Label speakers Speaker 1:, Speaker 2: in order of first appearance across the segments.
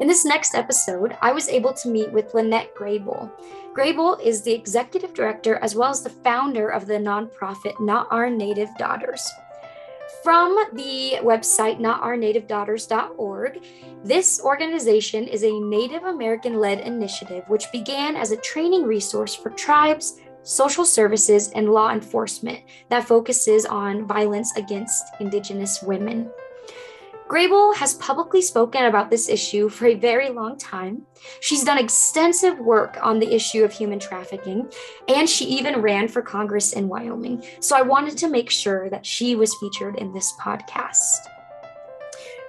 Speaker 1: In this next episode, I was able to meet with Lynnette Grey Bull. Grable is the executive director as well as the founder of the nonprofit Not Our Native Daughters. From the website notournativedaughters.org, this organization is a Native American led initiative which began as a training resource for tribes, social services, and law enforcement that focuses on violence against Indigenous women. Grey Bull has publicly spoken about this issue for a very long time. She's done extensive work on the issue of human trafficking, and she even ran for Congress in Wyoming. So I wanted to make sure that she was featured in this podcast.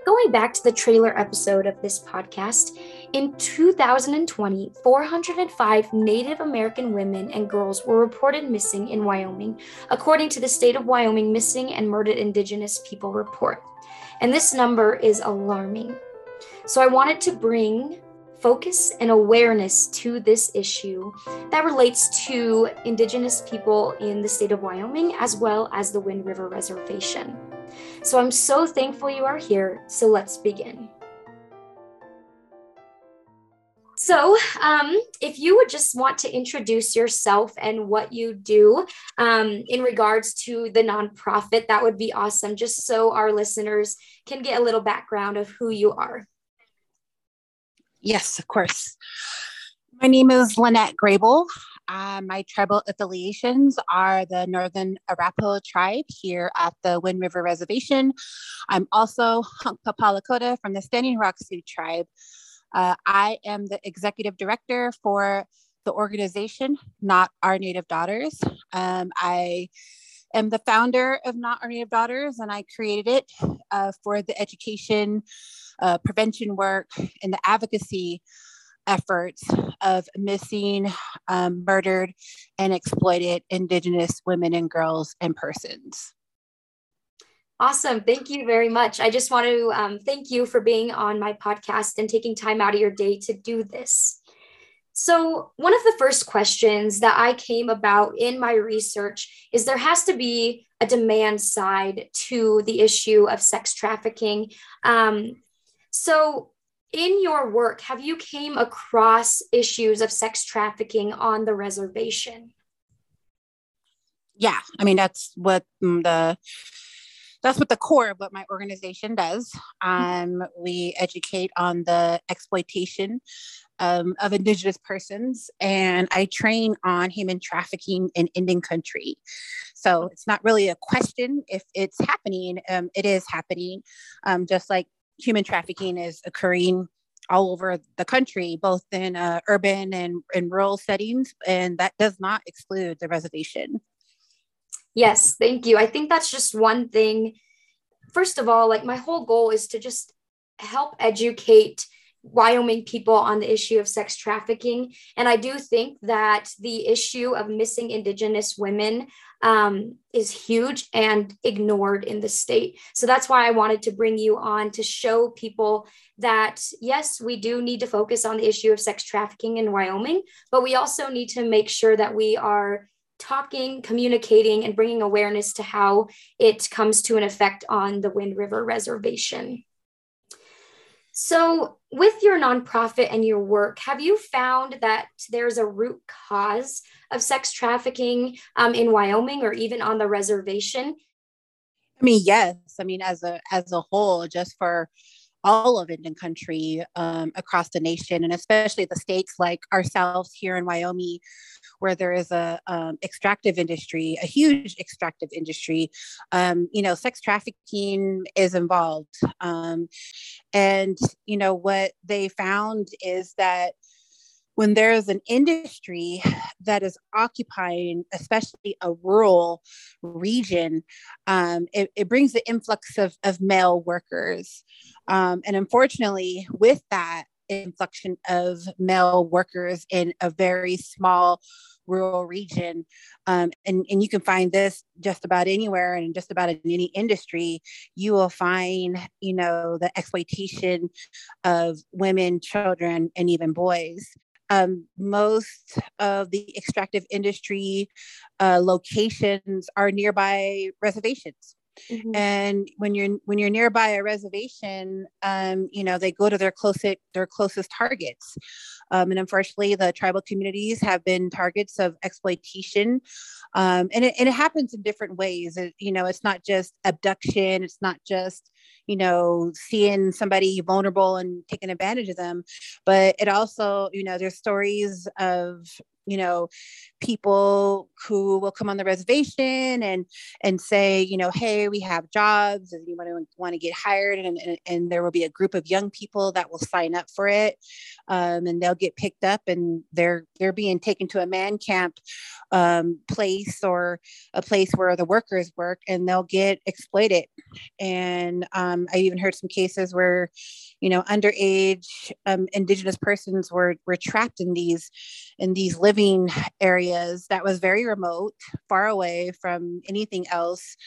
Speaker 1: Going back to the trailer episode of this podcast, in 2020, 405 Native American women and girls were reported missing in Wyoming, according to the State of Wyoming Missing and Murdered Indigenous People Report. And this number is alarming. So I wanted to bring focus and awareness to this issue that relates to Indigenous people in the state of Wyoming as well as the Wind River Reservation. So I'm so thankful you are here. So let's begin. So, um, if you would just want to introduce yourself and what you do um, in regards to the nonprofit, that would be awesome, just so our listeners can get a little background of who you are.
Speaker 2: Yes, of course. My name is Lynnette Grey Bull. Uh, my tribal affiliations are the Northern Arapaho tribe here at the Wind River Reservation. I'm also Hunkpapa Lakota from the Standing Rock Sioux tribe. Uh, I am the executive director for the organization, Not Our Native Daughters. Um, I am the founder of Not Our Native Daughters, and I created it uh, for the education, uh, prevention work, and the advocacy efforts of missing, um, murdered, and exploited Indigenous women and girls and persons.
Speaker 1: Awesome. Thank you very much. I just want to um, thank you for being on my podcast and taking time out of your day to do this. So, one of the first questions that I came about in my research is there has to be a demand side to the issue of sex trafficking. Um, so, in your work, have you came across issues of sex trafficking on the reservation?
Speaker 2: Yeah, I mean that's what the that's what the core of what my organization does. Um, we educate on the exploitation um, of Indigenous persons, and I train on human trafficking in Indian country. So it's not really a question if it's happening. Um, it is happening, um, just like human trafficking is occurring all over the country, both in uh, urban and, and rural settings, and that does not exclude the reservation.
Speaker 1: Yes, thank you. I think that's just one thing. First of all, like my whole goal is to just help educate Wyoming people on the issue of sex trafficking. And I do think that the issue of missing Indigenous women um, is huge and ignored in the state. So that's why I wanted to bring you on to show people that, yes, we do need to focus on the issue of sex trafficking in Wyoming, but we also need to make sure that we are talking, communicating, and bringing awareness to how it comes to an effect on the Wind River Reservation. So, with your nonprofit and your work, have you found that there's a root cause of sex trafficking um, in Wyoming or even on the reservation?
Speaker 2: I mean, yes. I mean, as a as a whole, just for all of Indian country um, across the nation, and especially the states like ourselves here in Wyoming, where there is a um, extractive industry, a huge extractive industry. Um, you know, sex trafficking is involved, um, and you know what they found is that when there's an industry that is occupying, especially a rural region, um, it, it, brings the influx of, of male workers. Um, and unfortunately, with that inflection of male workers in a very small rural region um, and, and you can find this just about anywhere and just about in any industry you will find you know the exploitation of women children and even boys um, most of the extractive industry uh, locations are nearby reservations Mm-hmm. And when you're when you're nearby a reservation, um, you know they go to their closest their closest targets. Um, and unfortunately, the tribal communities have been targets of exploitation, um, and, it, and it happens in different ways. It, you know, it's not just abduction. It's not just you know seeing somebody vulnerable and taking advantage of them, but it also you know there's stories of you know people who will come on the reservation and and say you know hey we have jobs and you want to want to get hired and, and, and there will be a group of young people that will sign up for it um, and they'll get picked up and they're they're being taken to a man camp um, place or a place where the workers work and they'll get exploited. And um, i even heard some cases where you know underage um, indigenous persons were were trapped in these in these living areas that was very remote far away from anything else.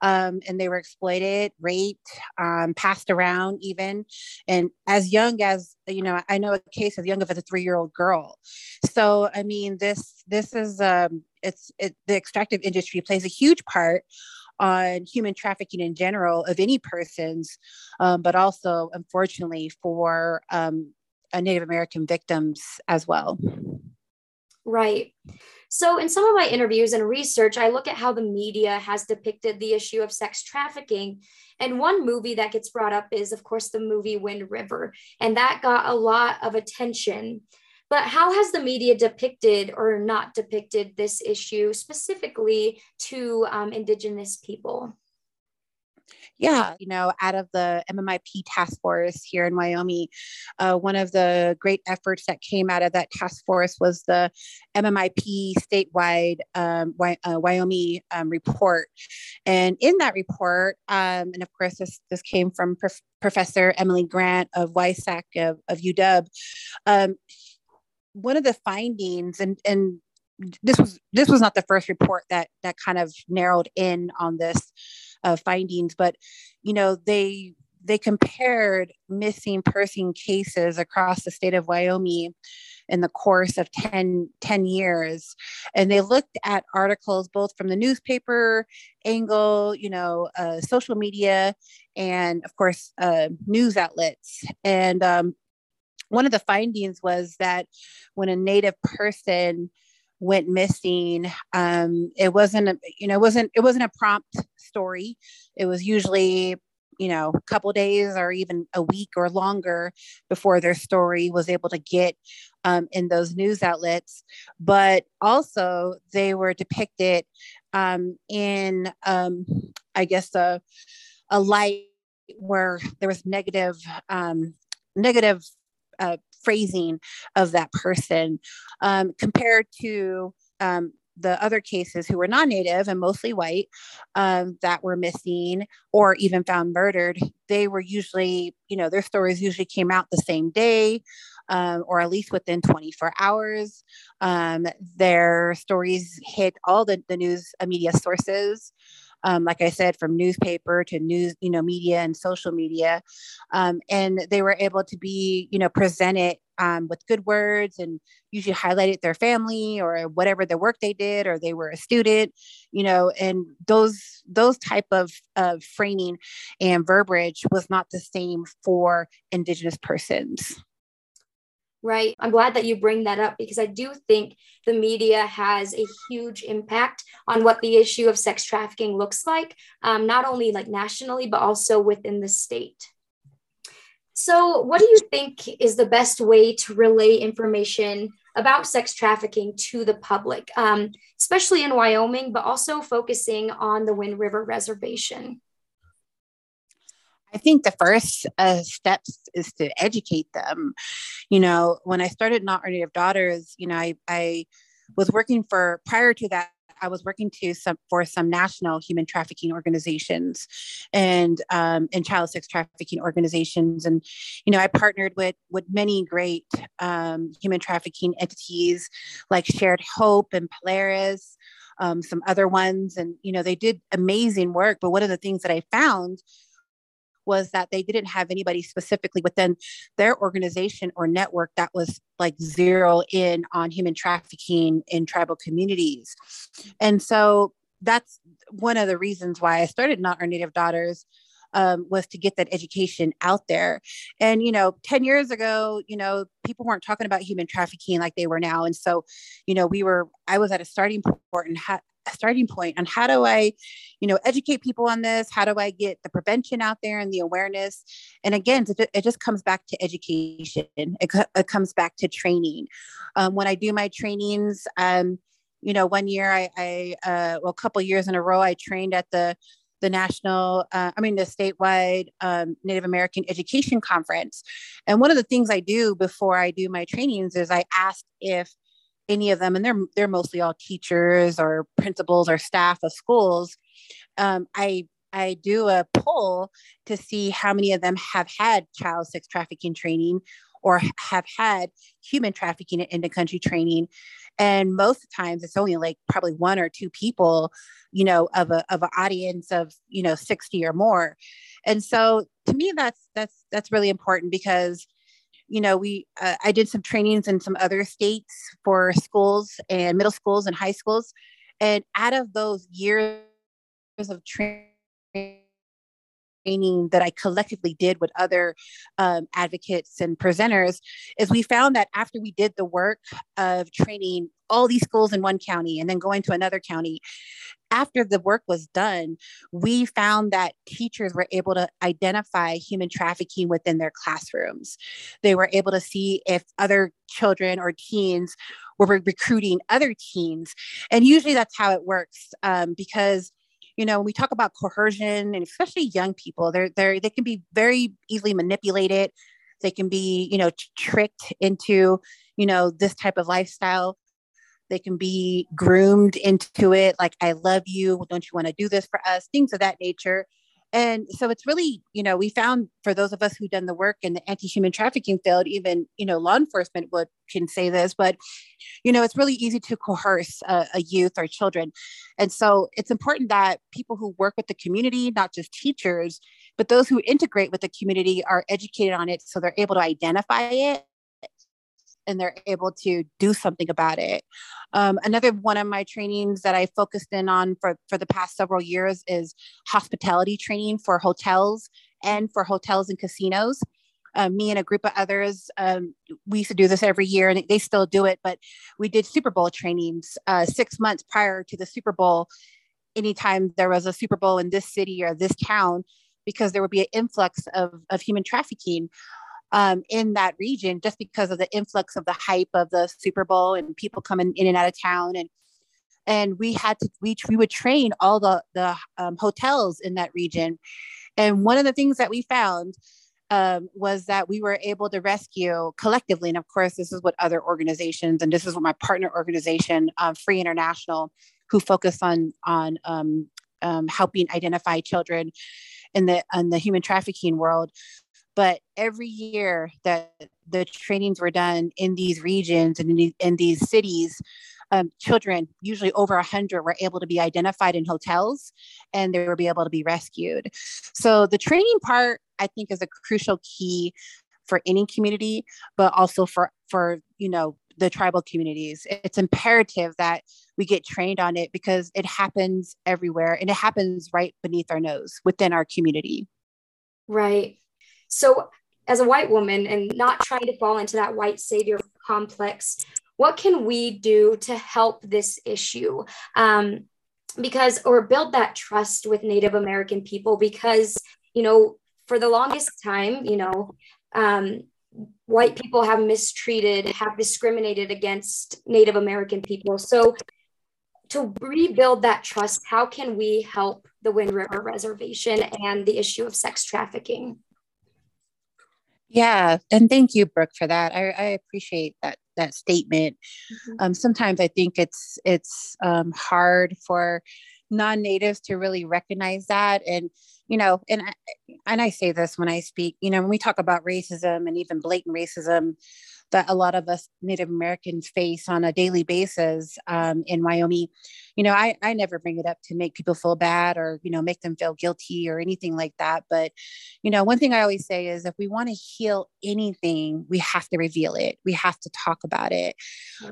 Speaker 2: Um, and they were exploited raped um, passed around even. And as young as you know i know a case as young as a three-year-old girl. So i mean this this is um it's it, the extractive industry plays a huge part on human trafficking in general of any persons, um, but also, unfortunately, for um, Native American victims as well.
Speaker 1: Right. So, in some of my interviews and research, I look at how the media has depicted the issue of sex trafficking. And one movie that gets brought up is, of course, the movie Wind River. And that got a lot of attention. But how has the media depicted or not depicted this issue specifically to um, Indigenous people?
Speaker 2: Yeah, you know, out of the MMIP task force here in Wyoming, uh, one of the great efforts that came out of that task force was the MMIP statewide um, uh, Wyoming um, report. And in that report, um, and of course, this, this came from Prof- Professor Emily Grant of WYSAC of, of UW, um, one of the findings and and this was this was not the first report that that kind of narrowed in on this uh, findings but you know they they compared missing person cases across the state of wyoming in the course of 10, 10 years. And they looked at articles both from the newspaper angle you know uh, social media and of course uh, news outlets. And um, one of the findings was that when a native person went missing um, it wasn't a, you know it wasn't it wasn't a prompt story. It was usually you know a couple days or even a week or longer before their story was able to get um, in those news outlets. But also they were depicted um, in um, i guess a, a light where there was negative um, negative uh, phrasing of that person um, compared to um, the other cases who were non-native and mostly white um, that were missing or even found murdered they were usually you know their stories usually came out the same day um, or at least within 24 hours. Um, their stories hit all the, the news media sources um, like I said, from newspaper to news, you know, media and social media. Um, and they were able to be, you know, presented um, with good words and usually highlighted their family or whatever the work they did or they were a student, you know, and those those type of, of framing and verbiage was not the same for Indigenous persons
Speaker 1: right? I'm glad that you bring that up because I do think the media has a huge impact on what the issue of sex trafficking looks like, um, not only like nationally, but also within the state. So, what do you think is the best way to relay information about sex trafficking to the public, um, especially in Wyoming, but also focusing on the Wind River Reservation?
Speaker 2: I think the first uh, steps is to educate them. You know, when I started Not Our Native Daughters, you know, I, I was working for, prior to that, I was working to some for some national human trafficking organizations and um, and child sex trafficking organizations, and you know I partnered with with many great um, human trafficking entities like Shared Hope and Polaris, um, some other ones, and you know they did amazing work. But one of the things that I found was that they didn't have anybody specifically within their organization or network that was like zero in on human trafficking in tribal communities. And so that's one of the reasons why I started Not Our Native Daughters um, was to get that education out there. And, you know, 10 years ago, you know, people weren't talking about human trafficking like they were now. And so, you know, we were, I was at a starting point and ha- starting point on how do I, you know, educate people on this? How do I get the prevention out there and the awareness? And again, it just comes back to education. It, it comes back to training. Um, when I do my trainings, um, you know, one year I, I uh, well, a couple years in a row, I trained at the the national, uh, I mean, the statewide um, Native American Education Conference. And one of the things I do before I do my trainings is I ask if any of them, and they're they're mostly all teachers or principals or staff of schools. Um, I I do a poll to see how many of them have had child sex trafficking training or have had human trafficking in the country training and most times it's only like probably one or two people you know of a of an audience of you know 60 or more and so to me that's that's that's really important because you know we uh, i did some trainings in some other states for schools and middle schools and high schools. And out of those years of training training that I collectively did with other um, advocates and presenters is we found that after we did the work of training all these schools in one county and then going to another county, after the work was done, we found that teachers were able to identify human trafficking within their classrooms. They were able to see if other children or teens were recruiting other teens. And usually that's how it works um, because you know, when we talk about coercion and especially young people, they're, they're, they can be very easily manipulated. They can be, you know, tricked into, you know, this type of lifestyle. They can be groomed into it. Like, I love you. Don't you want to do this for us? Things of that nature. And so it's really, you know, we found for those of us who've done the work in the anti-human trafficking field, even, you know, law enforcement would can say this, but, you know, it's really easy to coerce a, a youth or children. And so it's important that people who work with the community, not just teachers, but those who integrate with the community are educated on it so they're able to identify it and they're able to do something about it. Um, another one of my trainings that I focused in on for, for the past several years is hospitality training for hotels and for hotels and casinos. Um, me and a group of others, um, we used to do this every year and they still do it, but we did Super Bowl trainings uh, six months prior to the Super Bowl. Anytime there was a Super Bowl in this city or this town, because there would be an influx of, of human trafficking um, in that region just because of the influx of the hype of the Super Bowl and people coming in and out of town. And and we had to we, we would train all the the um, hotels in that region. And one of the things that we found um, was that we were able to rescue collectively. And of course this is what other organizations and this is what my partner organization uh, free international who focus on on um, um, helping identify children in the in the human trafficking world but every year that the trainings were done in these regions and in, these, in these cities, um, children, usually over 100, were able to be identified in hotels and they were be able to be rescued. So the training part, I think, is a crucial key for any community, but also for for you know the tribal communities. It's imperative that we get trained on it because it happens everywhere and it happens right beneath our nose within our community.
Speaker 1: Right. So, as a white woman and not trying to fall into that white savior complex, what can we do to help this issue? Um, because, or build that trust with Native American people? Because, you know, for the longest time, you know, um, white people have mistreated, have discriminated against Native American people. So, to rebuild that trust, how can we help the Wind River Reservation and the issue of sex trafficking?
Speaker 2: Yeah, and thank you, Brooke, for that. I, I appreciate that that statement. Mm-hmm. Um, sometimes I think it's it's um, hard for non-natives to really recognize that, and you know, and I, and I say this when I speak. You know, when we talk about racism and even blatant racism, that a lot of us Native Americans face on a daily basis um, in Wyoming. You know, I, I never bring it up to make people feel bad or, you know, make them feel guilty or anything like that. But, you know, one thing I always say is if we want to heal anything, we have to reveal it. We have to talk about it.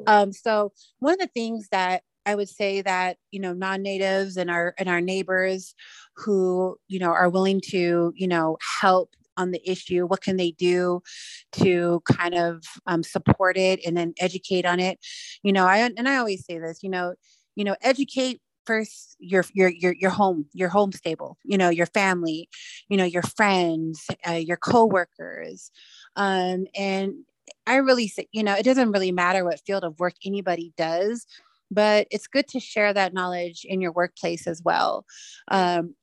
Speaker 2: Um, so one of the things that I would say that you know non-natives and our and our neighbors who you know are willing to you know help on the issue what can they do to kind of um, support it and then educate on it? You know i and i always say this you know you know educate first your your your your home your home stable you know your family you know your friends uh, your coworkers. Um and i really say you know it doesn't really matter what field of work anybody does but it's good to share that knowledge in your workplace as well. Um,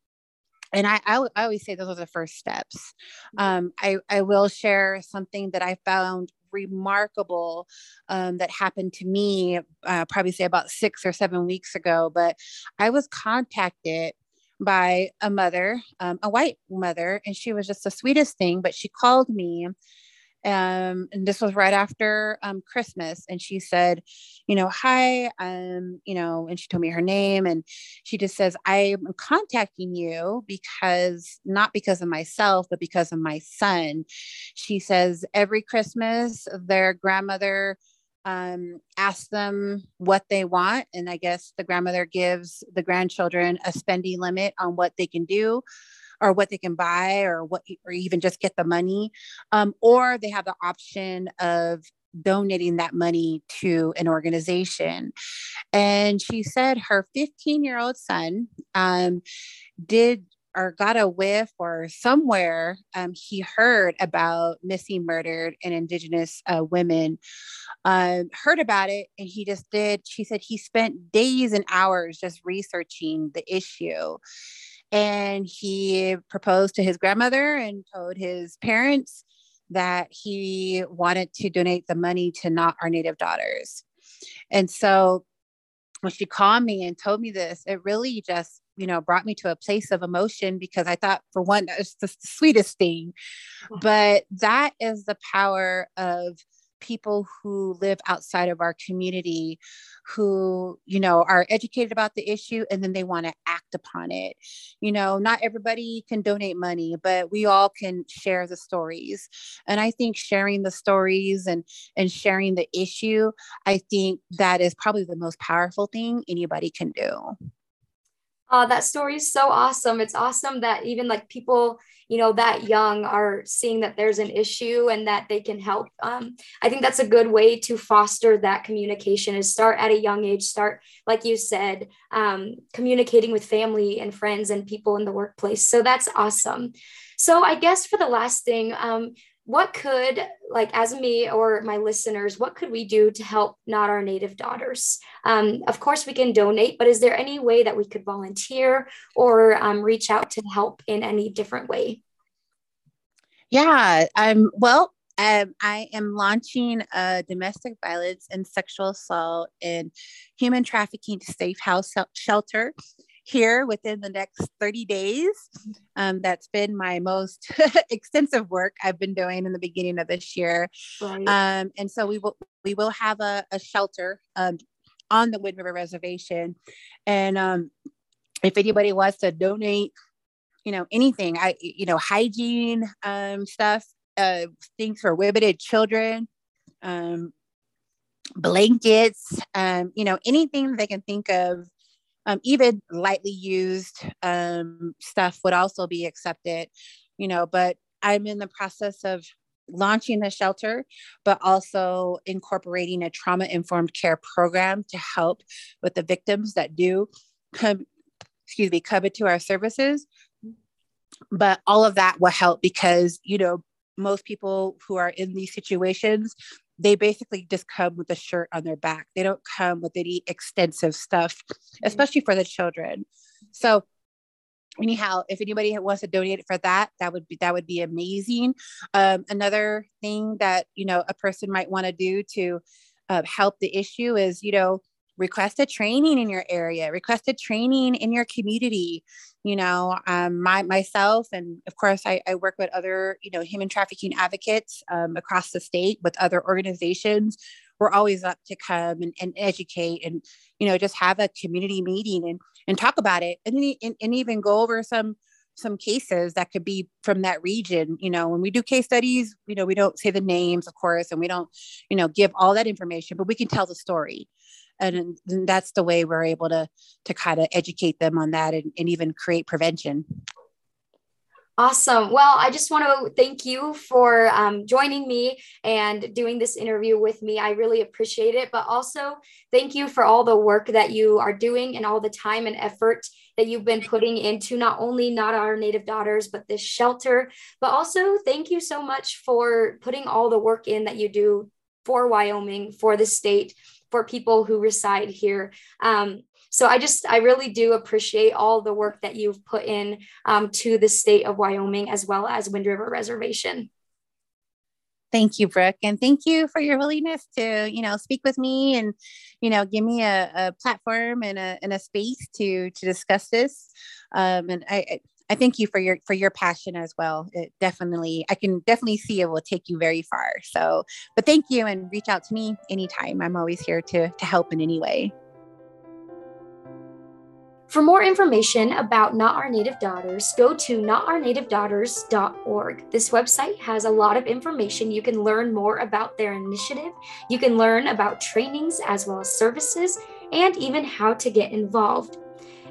Speaker 2: and I, I, I, always say those are the first steps. Mm-hmm. Um, I, I will share something that I found remarkable um, that happened to me, uh, probably say about six or seven weeks ago. But I was contacted by a mother, um, a white mother, and she was just the sweetest thing. But she called me um, and this was right after um, Christmas. And she said, you know, hi, um, you know, and she told me her name. And she just says, I'm contacting you because not because of myself, but because of my son. She says, every Christmas, their grandmother um, asks them what they want. And I guess the grandmother gives the grandchildren a spending limit on what they can do or what they can buy or what or even just get the money um, or they have the option of donating that money to an organization. And she said her 15 year old son um, did or got a whiff or somewhere um, he heard about missing murdered and indigenous uh, women um, heard about it and he just did she said he spent days and hours just researching the issue and he proposed to his grandmother and told his parents that he wanted to donate the money to not our native daughters. And so when she called me and told me this, it really just, you know, brought me to a place of emotion because I thought, for one, it's the sweetest thing. But that is the power of people who live outside of our community who you know are educated about the issue and then they want to act upon it. You know not everybody can donate money but we all can share the stories. And i think sharing the stories and and sharing the issue i think that is probably the most powerful thing anybody can do
Speaker 1: Oh, that story is so awesome. It's awesome that even like people, you know, that young are seeing that there's an issue and that they can help. Um, I think that's a good way to foster that communication is start at a young age, start, like you said, um, communicating with family and friends and people in the workplace. So that's awesome. So I guess for the last thing, um, what could like as me or my listeners what could we do to help not our native daughters? Um, of course we can donate but is there any way that we could volunteer or um, reach out to help in any different way?
Speaker 2: Yeah um, well um, I am launching a domestic violence and sexual assault and human trafficking safe house shelter here within the next 30 days. Um, that's been my most extensive work I've been doing in the beginning of this year. Right. Um, and so we will we will have a, a shelter um, on the Wind River Reservation. And um, if anybody wants to donate, you know, anything, I you know, hygiene um, stuff, uh, things for women children, um, blankets, um, you know, anything they can think of um, even lightly used um, stuff would also be accepted, you know, but I'm in the process of launching the shelter, but also incorporating a trauma informed care program to help with the victims that do come, excuse me, come into our services. But all of that will help because, you know, most people who are in these situations they basically just come with a shirt on their back. They don't come with any extensive stuff, especially for the children. So anyhow, if anybody wants to donate for that, that would be that would be amazing. Um, another thing that you know a person might want to do to uh, help the issue is you know request a training in your area, request a training in your community. You know, um, my myself, and of course, I, I, work with other, you know, human trafficking advocates um, across the state with other organizations. We're always up to come and, and, educate, and you know, just have a community meeting and and talk about it, and, and, and even go over some some cases that could be from that region you know when we do case studies you know we don't say the names of course and we don't you know give all that information but we can tell the story and, and that's the way we're able to to kind of educate them on that and, and even create prevention
Speaker 1: Awesome. Well, I just want to thank you for um, joining me and doing this interview with me. I really appreciate it. But also, thank you for all the work that you are doing and all the time and effort that you've been putting into not only Not Our Native Daughters, but this shelter. But also, thank you so much for putting all the work in that you do for Wyoming, for the state, for people who reside here. Um, so I just, I really do appreciate all the work that you've put in um, to the state of Wyoming as well as Wind River Reservation.
Speaker 2: Thank you, Brooke. And thank you for your willingness to, you know, speak with me and, you know, give me a, a platform and a, and a space to, to discuss this. Um, and I, I thank you for your for your passion as well. It definitely, I can definitely see it will take you very far. So, but thank you and reach out to me anytime. I'm always here to to help in any way.
Speaker 1: For more information about Not Our Native Daughters, go to notournativedaughters.org. This website has a lot of information. You can learn more about their initiative. You can learn about trainings as well as services and even how to get involved.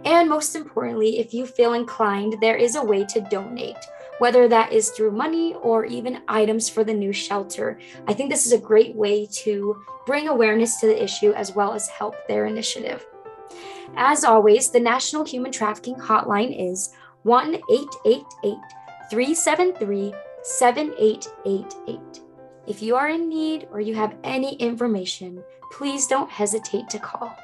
Speaker 1: And most importantly, if you feel inclined, there is a way to donate, whether that is through money or even items for the new shelter. I think this is a great way to bring awareness to the issue as well as help their initiative. As always, the National Human Trafficking Hotline is 1 888 373 7888. If you are in need or you have any information, please don't hesitate to call.